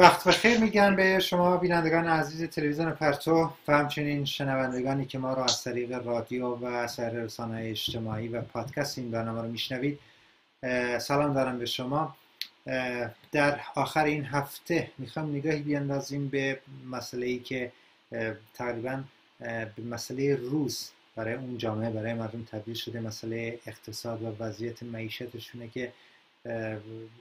وقت بخیر میگن به شما بینندگان عزیز تلویزیون پرتو و همچنین شنوندگانی که ما رو از طریق رادیو و سر رسانه اجتماعی و پادکست این برنامه رو میشنوید سلام دارم به شما. در آخر این هفته می‌خوام نگاهی بیاندازیم به مسئله ای که تقریبا به مسئله روز برای اون جامعه برای مردم تبدیل شده مسئله اقتصاد و وضعیت معیشتشونه که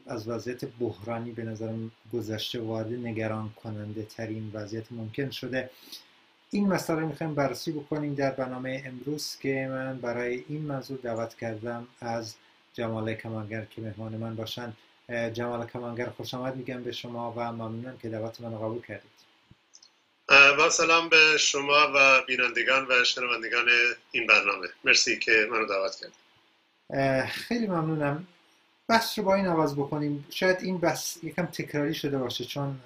از وضعیت بحرانی به نظرم گذشته وارد نگران کننده ترین وضعیت ممکن شده. این مسئله رو می‌خوایم بررسی بکنیم در برنامه امروز که من برای این موضوع دعوت کردم از جمال کمانگر که مهمان من باشن. جمال کمانگر خوش آمد میگم به شما و ممنونم که دعوت من قبول کردید. با سلام به شما و بینندگان و شنوندگان این برنامه. مرسی که منو دعوت کردید. خیلی ممنونم. بحث رو با این آغاز بکنیم. شاید این بحث یکم تکراری شده باشه چون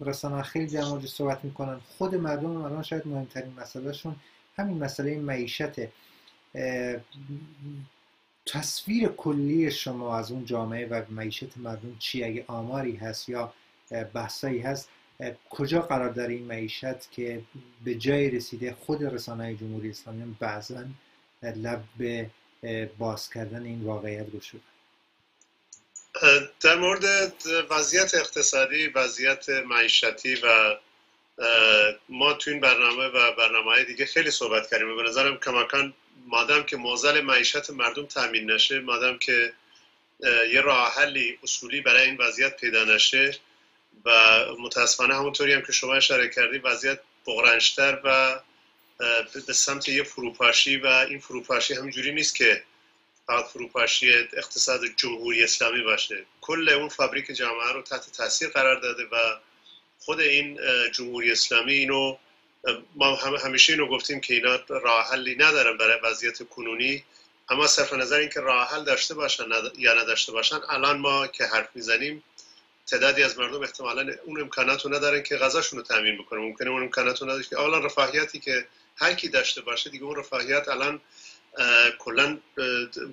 رسانه خیلی در موردش صحبت می‌کنن. خود مردم مردم شاید مهمترین مسئلهشون همین مسئله معیشت تصویر کلی شما از اون جامعه و معیشت مردم چی اگه آماری هست یا بحثایی هست کجا قرار داره این معیشت که به جای رسیده خود رسانه جمهوری اسلامی بعضا لب باز کردن این واقعیت گشوده؟ در مورد وضعیت اقتصادی وضعیت معیشتی و ما تو این برنامه و برنامه های دیگه خیلی صحبت کردیم. به نظرم کماکان مادم که موزل معیشت مردم تامین نشه مادم که یه راه حلی اصولی برای این وضعیت پیدا نشه و متاسفانه همونطوری هم که شما اشاره کردی وضعیت بغرنشتر و به سمت یه فروپاشی و این فروپاشی همینجوری نیست که فقط فروپاشی اقتصاد جمهوری اسلامی باشه. کل اون فابریک جامعه رو تحت تاثیر قرار داده و خود این جمهوری اسلامی اینو ما همیشه اینو گفتیم که اینا راه حلی ندارن برای وضعیت کنونی. اما صرف نظر اینکه راه حل داشته باشن یا نداشته باشن الان ما که حرف می‌زنیم تعدادی از مردم احتمالا اون امکانات رو ندارن که غذاشون رو تامین بکنن. ممکنه اون امکانات رو نداشته که اولا رفاهیتی که هر کی داشته باشه دیگه اون رفاهیت الان کلا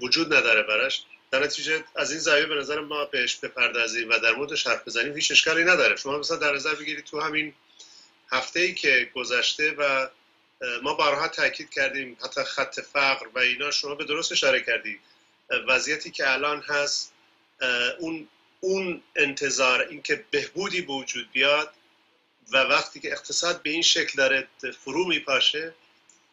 وجود نداره براش. در نتیجه از این زاویه به نظر ما بهش بپردازیم و در موردش حرف بزنیم هیچ اشکالی نداره. شما مثلا در نظر بگیرید تو همین هفته ای که گذشته و ما بارها تاکید کردیم حتی خط فقر و اینا شما به درست اشاره کردید وضعیتی که الان هست اون اون انتظار اینکه بهبودی به وجود بیاد و وقتی که اقتصاد به این شکل داره فرو میپاشه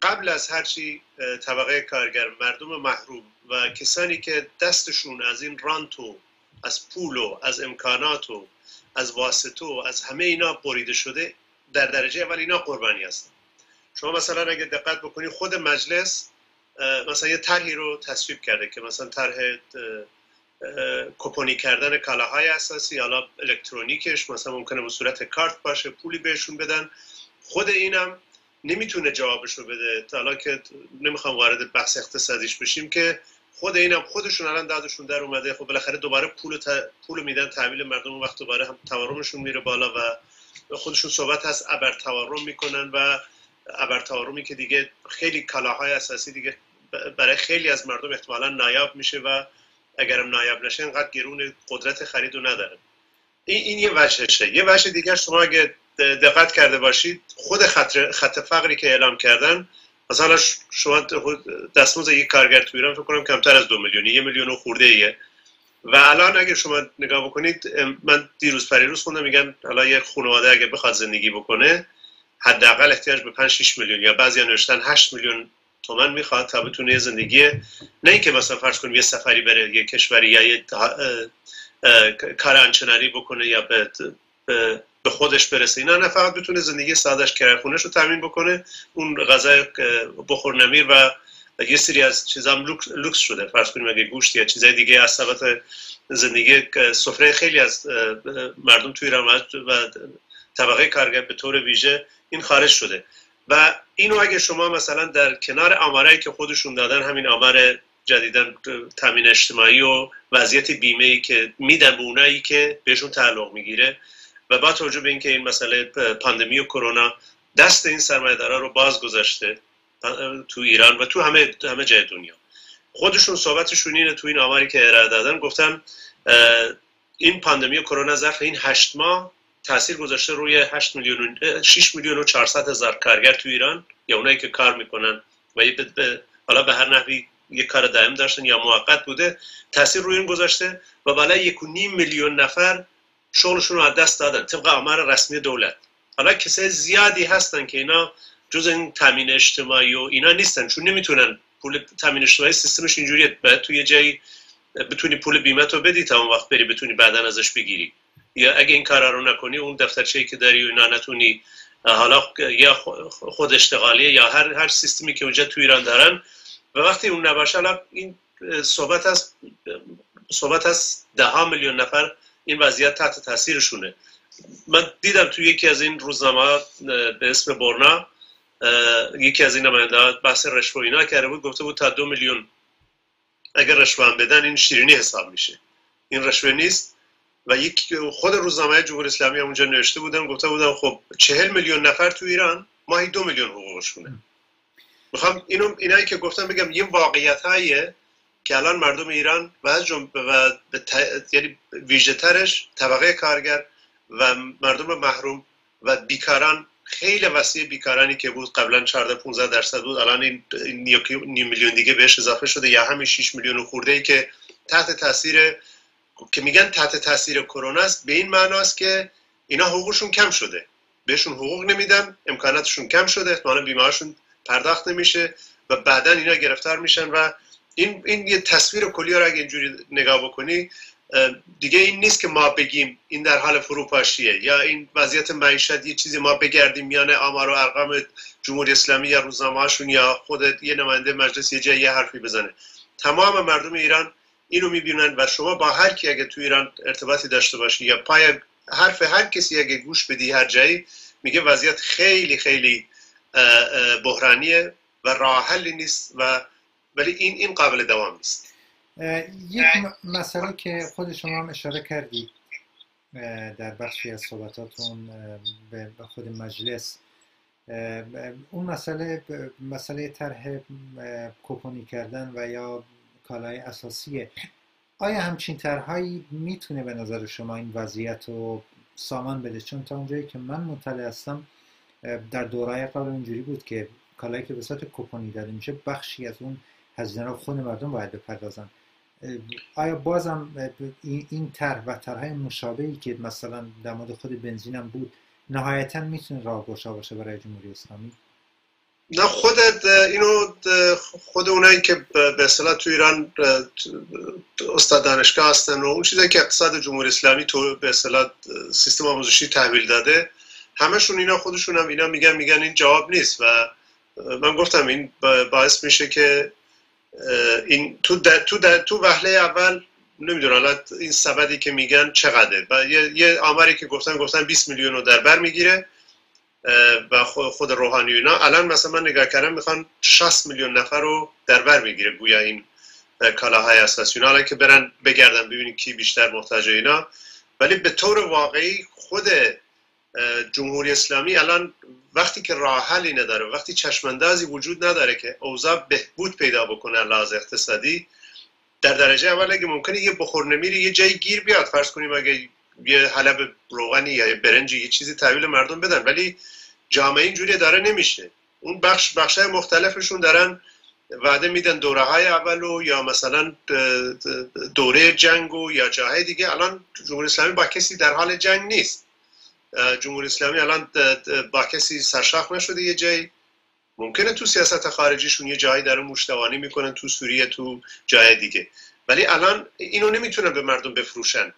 قبل از هرچی طبقه کارگر مردم محروم و کسانی که دستشون از این رانتو از پول و از امکانات و از واسطو از همه اینا بریده شده در درجه اول اینا قربانی هستن. شما مثلا اگه دقت بکنید خود مجلس مثلا یه طرحی رو تصویب کرده که مثلا طرح کپونی کردن کالاهای اساسی حالا الکترونیکش مثلا ممکنه به صورت کارت باشه پولی بهشون بدن. خود اینم نمی‌تونه جوابش رو بده. تا حالا که نمی‌خوام وارد بحث اقتصادیش بشیم که خود اینم خودشون الان دادشون در اومده. خب بالاخره دوباره پول تا... پول میدن تحویل مردم وقت دوباره هم تورمشون میره بالا و خودشون صحبت هست ابر تورم می‌کنن و ابر تورمی که دیگه خیلی کالاهای اساسی دیگه برای خیلی از مردم احتمالا نایاب میشه و اگرم نایاب نشه انقدر گرون قدرت خرید رو نداره. این این یه وجهشه یه وجه دیگه شما اگه دقت کرده باشید. خود خط, خط فقری که اعلام کردن مثلا شما دستموز یک کارگر تو ایران فکر کنم کمتر از دو میلیونی یه میلیون و خورده ایه و الان اگه شما نگاه بکنید من دیروز پریروز خوندم میگن حالا یک خانواده اگه بخواد زندگی بکنه حداقل احتیاج به 5 6 میلیون یا بعضی نوشتن 8 میلیون تومن می‌خواد تا بتونه زندگی نه اینکه مثلا فرض کنیم یه سفری بره یه کشوری یا یه کار آنچنانی بکنه یا به خودش برسه. اینا نه فقط بتونه زندگی سادش کرخونش رو تامین بکنه اون غذای بخور نمیر و یه سری از چیزا لوکس شده. فرض کنیم اگه گوشت یا چیزای دیگه از سبد زندگی سفره خیلی از مردم توی ایران و طبقه کارگر به طور ویژه این خارج شده. و اینو اگه شما مثلا در کنار آمارایی که خودشون دادن همین آمار جدیدن تامین اجتماعی و وضعیت بیمه ای که میدن به اونایی که بهشون تعلق می‌گیره و با توجه به اینکه این مسئله پاندمی و کرونا دست این سرمایه‌دارا رو باز گذاشته تو ایران و تو همه همه جای دنیا. خودشون صحبتشون اینه تو این آماری که ارائه دادن گفتن این پاندمی و کرونا ظرف این هشت ماه تاثیر گذاشته روی 8 میلیون 6 میلیون و 400 هزار کارگر تو ایران. یا اونایی که کار می‌کنن و حالا به هر نحوی یک کار دائم داشتن یا موقت بوده تاثیر روی این گذاشته و بالای یک و نیم میلیون نفر شغلشون رو از دست دادن. طبق آمار رسمی دولت. حالا کسای زیادی هستن که اینا جز این تامین اجتماعی و اینا نیستن. چون نمی‌تونن پول تامین اجتماعی سیستمش اینجوریه. بعد توی جایی بتونی پول بیمه تو بدی تا اون وقت بری بتونی بعدا ازش بگیری. یا اگه این کارا رو نکنی اون دفترچه‌ای که داری و اینا نتونی حالا یا خود اشتغالیه یا هر هر سیستمی که اونجا تو ایران دارن. و وقتی اون نباشه این صحبت از صحبت از ده میلیون نفر این وضعیت تحت تاثیرشونه. من دیدم توی یکی از این روزنامه به اسم برنا یکی از این نماینده بحث رشوه اینا کرده بود گفته بود تا دو میلیون اگر رشوه هم بدن این شیرینی حساب میشه. این رشوه نیست. و یک خود روزنامه جمهوری اسلامی اونجا نوشته بودم گفته بودم خب چهل میلیون نفر تو ایران ماهی دو میلیون حقوقشونه. می‌خوام اینو اینایی که گفتم بگم یه واقعیت هاییه که الان مردم ایران و از و یعنی ویژه ترش طبقه کارگر و مردم محروم و بیکاران خیلی وسیع بیکارانی که بود قبلا 14 15 درصد بود الان این نیم میلیون دیگه بهش اضافه شده یا همین 6 میلیون خورده ای که تحت تاثیر که میگن تحت تاثیر کرونا است به این معناست که اینا حقوقشون کم شده. بهشون حقوق نمیدن امکاناتشون کم شده احتمالا بیمارشون پرداخت نمیشه و بعدا اینا گرفتار میشن و این این یه تصویر کلی رو اگه اینجوری نگاه بکنی دیگه این نیست که ما بگیم این در حال فروپاشیه یا این وضعیت معیشت یه چیزی ما بگردیم میان آمار و ارقام جمهوری اسلامی یا روزنامه‌هاشون یا خود یه نماینده مجلس یه جایی حرفی بزنه. تمام مردم ایران اینو می‌بینن و شما با هر کی اگه تو ایران ارتباطی داشته باشی یا پای حرف هر کسی اگه گوش بدی هر جایی میگه وضعیت خیلی خیلی بحرانیه و راه حلی نیست و ولی این این قابل دوام نیست. یک مسئله که خود شما هم اشاره کردید در بخشی از صحبتاتون به خود مجلس. اون مسئله مسئله طرح کوپونی کردن و یا کالای اساسیه. آیا همچین طرحهایی می‌تونه به نظر شما این وضعیت رو سامان بده؟ چون تا اونجایی که من مطلع هستم در دورای قبل اینجوری بود که کالایی که به صورت کوپونی داده میشه بخشی از اون هزینه خود مردم باید بپردازن. آیا بازم این طرح و طرحهای مشابهی که مثلا در مورد خود بنزین بود نهایتا می‌تونه راه گشا باشه برای جمهوری اسلامی؟ نه خودت اینو خود اونایی که به اصطلاح تو ایران استاد دانشگاه هستن و اون چیزی که اقتصاد جمهوری اسلامی تو به اصطلاح سیستم آموزشی تحویل داده همشون اینا خودشون هم اینا میگن میگن این جواب نیست و من گفتم این باعث میشه که این تو در تو در تو وهله اول نمی‌دونم حالا این سبدی که میگن چقدره؟ و یه, یه آماری که گفتن گفتن 20 میلیون رو در بر می‌گیره و خود روحانی اینا. الان مثلا من نگاه کردم می‌خوان 60 میلیون نفر رو در بر می‌گیره گویا این کالاهای اساسی حالا که برن بگردن ببینید کی بیشتر محتاج اینا. ولی به طور واقعی خود جمهوری اسلامی الان وقتی که راه حلی نداره وقتی چشماندازی وجود نداره که اوضاع بهبود پیدا بکنه لحاظ اقتصادی در درجه اول اگه ممکنه یه بخور نمیری یه جایی گیر بیاد. فرض کنیم اگه یه حلب روغنی یا برنجی یه چیزی تحویل مردم بدن ولی جامعه اینجوری داره نمیشه. اون بخش بخشای مختلفشون دارن وعده میدن دوره های اولو یا مثلا دوره جنگو یا جاهای دیگه. الان جمهوری اسلامی با کسی در حال جنگ نیست. جمهوری اسلامی الان با کسی سرشاخ نشده یه جایی؟ ممکنه تو سیاست خارجیشون یه جایی داره مشتوانی می‌کنن تو سوریه تو جای دیگه. ولی الان اینو نمی‌تونن به مردم بفروشن.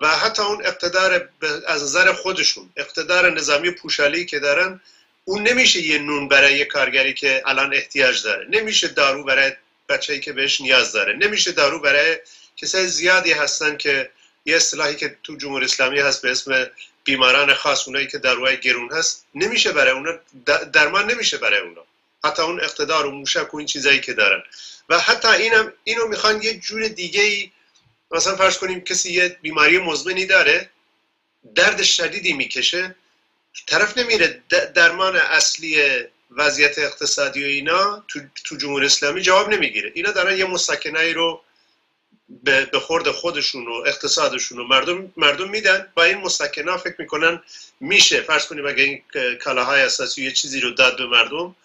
و حتی اون اقتدار از نظر خودشون اقتدار نظامی پوشالی که دارن اون نمیشه یه نون برای یه کارگری که الان احتیاج داره. نمیشه دارو برای بچه‌ای که بهش نیاز داره. نمیشه دارو برای کسای زیادی هستن که یه اصطلاحی که تو جمهوری اسلامی هست به اسم بیماران خاص اونایی که داروهای گرون هست نمیشه برای اونا درمان نمیشه برای اونا. حتی اون اقتدار و موشک و این چیزایی که دارن. و حتی اینم اینو می‌خوان یه جور دیگه ای مثلا فرض کنیم کسی یه بیماری مزمنی داره درد شدیدی می‌کشه طرف نمیره درمان اصلی وضعیت اقتصادی و اینا تو, تو اسلامی جواب نمی‌گیره. اینا دارن یه مسکنه رو به خورد خودشون و اقتصادشون و مردم مردم میدن و این مسکنا فکر می‌کنن میشه. فرض کنیم اگه این کلاهای اساسی یه چیزی رو داد به مردم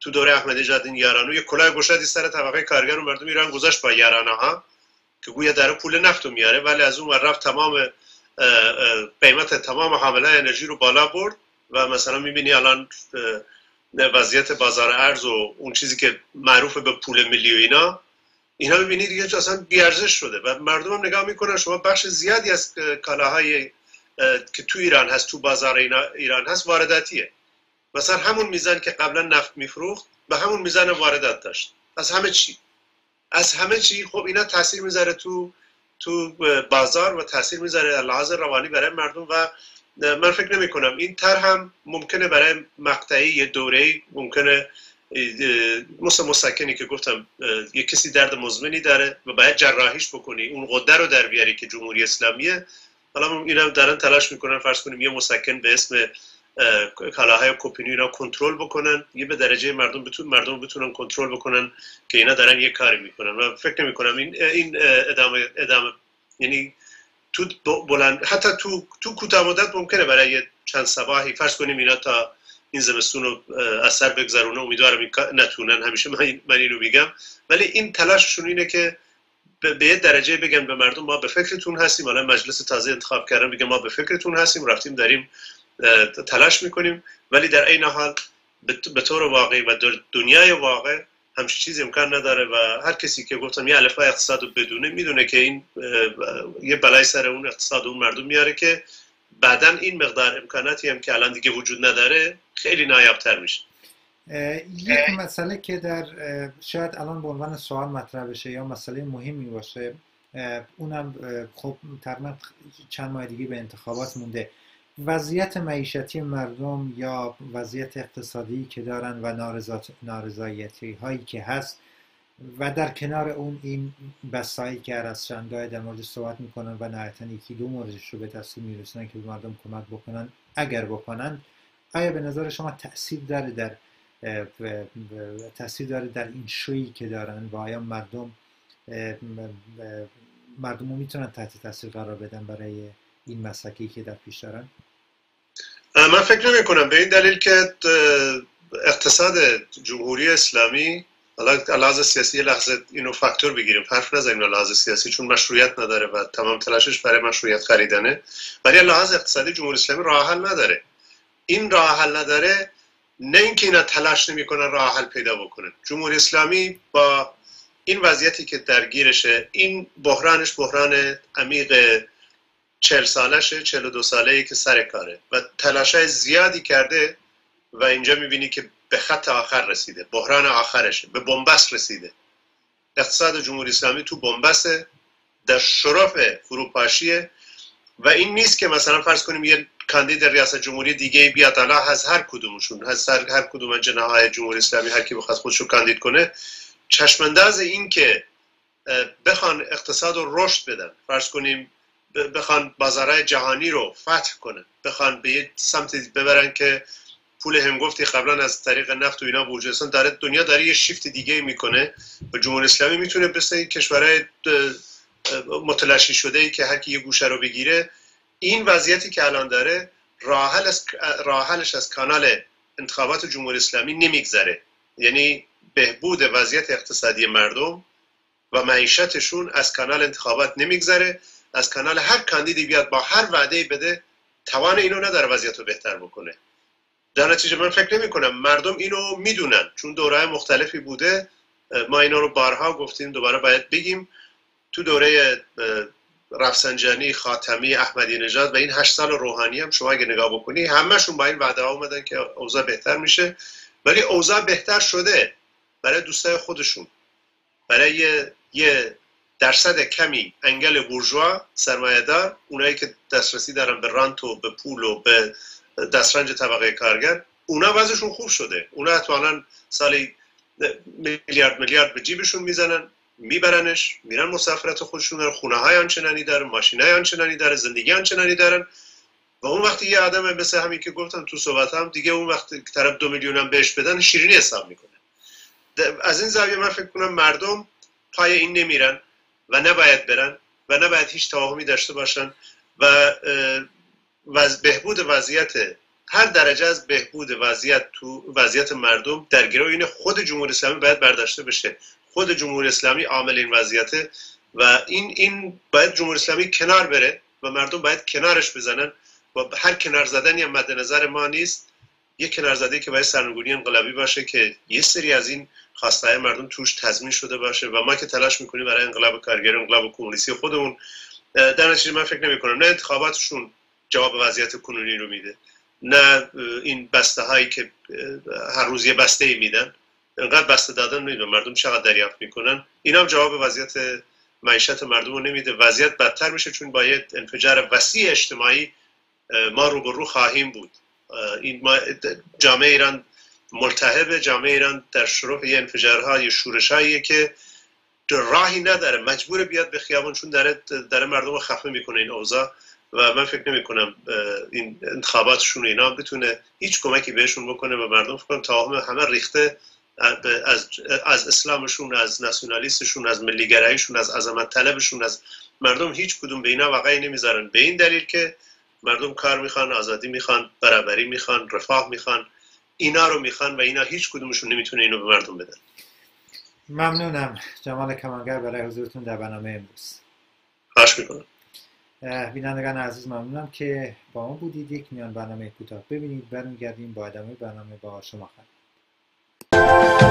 تو دوره احمدی نژاد این یارانو یه کلاه گشادی سر طبقه کارگر و مردم ایران گذاشت با یارانه ها که گویا در پول نفت میاره ولی از اون رفت تمام قیمت تمام حامله انرژی رو بالا برد و مثلا می‌بینی الان وضعیت بازار ارز و اون چیزی که معروف به پول ملی و اینا اینا می‌بینی دیگه اصلا بیارزش شده و مردم هم نگاه می‌کنن. شما بخش زیادی از کالاهای که تو ایران هست تو بازار ایران هست وارداتیه. مثلا همون میزان که قبلا نفت میفروخت به همون میزان واردات داشت. از همه چی. از همه چی. خب اینا تاثیر می‌ذاره تو تو بازار و تاثیر می‌ذاره لحاظ روانی برای مردم و من فکر نمی کنم این تر هم ممکنه برای مقطعی یه دوره ممکنه مثل مسکنی که گفتم یه کسی درد مزمنی داره و باید جراحیش بکنی. اون قدر رو در بیاری که جمهوری اسلامیه. حالا اینا دارن تلاش می‌کنن فرض کنیم یه مسکن به اسم کالاهای کوپینی اینا کنترل بکنن. یه به درجه مردم بتون مردم بتونن کنترل بکنن که اینا دارن یه کاری می‌کنن. و فکر نمی کنم این این ادامه ادامه یعنی تو بلند حتی تو تو کوتاه مدت ممکنه برای چند صباحی. فرض کنیم اینا تا این زمستون رو اثر بگذرونه امیدوارم نتونن. همیشه من, اینو میگم. ولی این تلاششون اینه که به یه درجه بگن به مردم ما به فکرتون هستیم. حالا مجلس تازه انتخاب کردن بگه ما به فکرتون هستیم. رفتیم داریم تلاش می‌کنیم. ولی در این حال به طور واقعی و در دنیای واقع همچین چیزی امکان نداره و هر کسی که گفتم یه الفای اقتصاد رو بدونه می‌دونه که این یه بلای سر اون اقتصاد اون مردم میاره که بعدا این مقدار امکاناتی هم که الان دیگه وجود نداره خیلی نایابتر میشه. یک مسئله که در شاید الان به عنوان سوال مطرح بشه یا مسئله مهمی باشه اونم خب تقریبا چند ماه دیگه به انتخابات مونده. وضعیت معیشتی مردم یا وضعیت اقتصادی که دارن و نارضایتی هایی که هست و در کنار اون این بسایی که از شنگاه در مورد صحبت می‌کنن و نهایتا یکی دو موردش رو به تصویر میرسونن که مردم کمک بکنن اگر بکنن آیا به نظر شما تاثیر داره در تاثیر داره در این شویی که دارن و آیا مردم مردم رو می‌تونن تحت تاثیر قرار بدن برای این مسئله که در پیش دارن؟ من فکر نمی کنم به این دلیل که اقتصاد جمهوری اسلامی حالا لحاظ سیاسی لحظه اینو فاکتور بگیریم. حرف نزنیم لحاظ سیاسی چون مشروعیت نداره و تمام تلاشش برای مشروعیت خریدنه. ولی لحاظ اقتصادی جمهوری اسلامی راه حل نداره. این راه حل نداره نه اینکه اینا تلاش نمی‌کنن راه حل پیدا بکنن. جمهوری اسلامی با این وضعیتی که درگیرشه این بحرانش بحران عمیق چل سالشه و دو ساله که سر کاره. و تلاش زیادی کرده و اینجا می‌بینی که خط آخر رسیده بحران آخرشه به بنبست رسیده. اقتصاد جمهوری اسلامی تو بنبسته در شرف فروپاشیه. و این نیست که مثلا فرض کنیم یه کاندید ریاست جمهوری دیگه بیاد حالا از هر کدومشون از هر, هر کدوم جناهای جمهوری اسلامی هر کی بخواد خودشو کاندید کنه چشمانداز این که بخوان اقتصاد رو رشد بدن فرض کنیم بخوان بازارهای جهانی رو فتح کنن بخوان به یه سمت ببرن که پول همگفتی قبلا از طریق نفت و اینا بلوچستان داره دنیا داره یه شیفت دیگه می‌کنه. و جمهوری اسلامی می‌تونه مثل کشورهای متلاشی شده ای که هر کی یه گوشه رو بگیره این وضعیتی که الان داره راحلش از کانال انتخابات جمهوری اسلامی نمیگذره. یعنی بهبود وضعیت اقتصادی مردم و معیشتشون از کانال انتخابات نمیگذره. از کانال هر کاندیدی بیاد با هر وعده بده توان اینو نداره وضعیت رو بهتر بکنه. در نتیجه من فکر نمی کنم مردم اینو می‌دونن. چون دوره مختلفی بوده ما اینا رو بارها گفتیم دوباره باید بگیم. تو دوره رفسنجانی خاتمی احمدی نژاد و این هشت سال روحانی هم شما اگه نگاه بکنی همهشون با این وعده اومدن که اوضاع بهتر میشه. ولی اوضاع بهتر شده برای دوستای خودشون. برای یه درصد کمی انگل بورژوا سرمایه‌دار اونایی که دسترسی دارن به رانت و به پول و به دسترنج طبقه کارگر اونا وضعشون خوب شده. اونا احتمالا سالی میلیارد میلیارد به جیبشون می‌زنن میبرنش میرن مسافرت خودشون دارن خونه های آنچنانی دارن ماشین های آنچنانی دارن زندگی آنچنانی دارن. و اون وقتی یه آدم مثل همین که گفتم تو صحبت هم دیگه اون وقت طرف دو میلیون هم بهش بدن شیرینی حساب می‌کنه. از این زاویه من فکر کنم مردم پای این نمیرن و نباید برن و نباید هیچ توهمی داشته باشن و بهبود وضعیت هر درجه از بهبود وضعیت تو وضعیت مردم در گروه این خود جمهوری اسلامی باید برداشته بشه. خود جمهوری اسلامی عامل این وضعیت و این این باید جمهوری اسلامی کنار بره و مردم باید کنارش بزنن. و هر کنار زدنی هم مد نظر ما نیست. یک کنار زده که باید سرنگونی انقلابی باشه که یه سری از این خواسته مردم توش تضمین شده باشه و ما که تلاش می‌کنیم برای انقلاب کارگر انقلاب کمونیستی خودمون در نتیجه من فکر نمی کنم نه انتخاباتشون جواب وضعیت کنونی رو میده. نه این بسته هایی که هر روز یه بسته ای میدن انقدر بسته دادن میدون مردم چقدر دریافت می‌کنن. این هم جواب وضعیت معیشت مردم رو نمیده. وضعیت بدتر میشه چون باید انفجار وسیع اجتماعی ما رو به رو خواهیم بود. این ما جامعه ایران ملتهب جامعه ایران در شروع یه انفجارهای شورشهاییه که راهی نداره. مجبور بیاد به خیابان چون داره, داره مردم خفه می‌کنه این اوضاع. و من فکر نمی کنم این انتخاباتشون اینا بتونه هیچ کمکی بهشون بکنه و مردم فکر کنم تمام همه ریخته از, از اسلامشون از ناسیونالیستشون از ملیگراییشون از عظمت طلبشون از مردم هیچ کدوم به اینا واقعی نمی‌ذارن. به این دلیل که مردم کار می‌خوان آزادی می‌خوان برابری می‌خوان رفاه می‌خوان اینا رو می‌خوان و اینا هیچ کدومشون نمی‌تونه اینو به مردم بدن. ممنونم جمال کمانگر برای حضورتون در برنامه امروز. خواهش می‌کنم. بینندگان عزیز ممنونم که با ما بودید. یک میان برنامه کوتاه ببینید برمیگردیم با ادامه برنامه با شما خواهیم.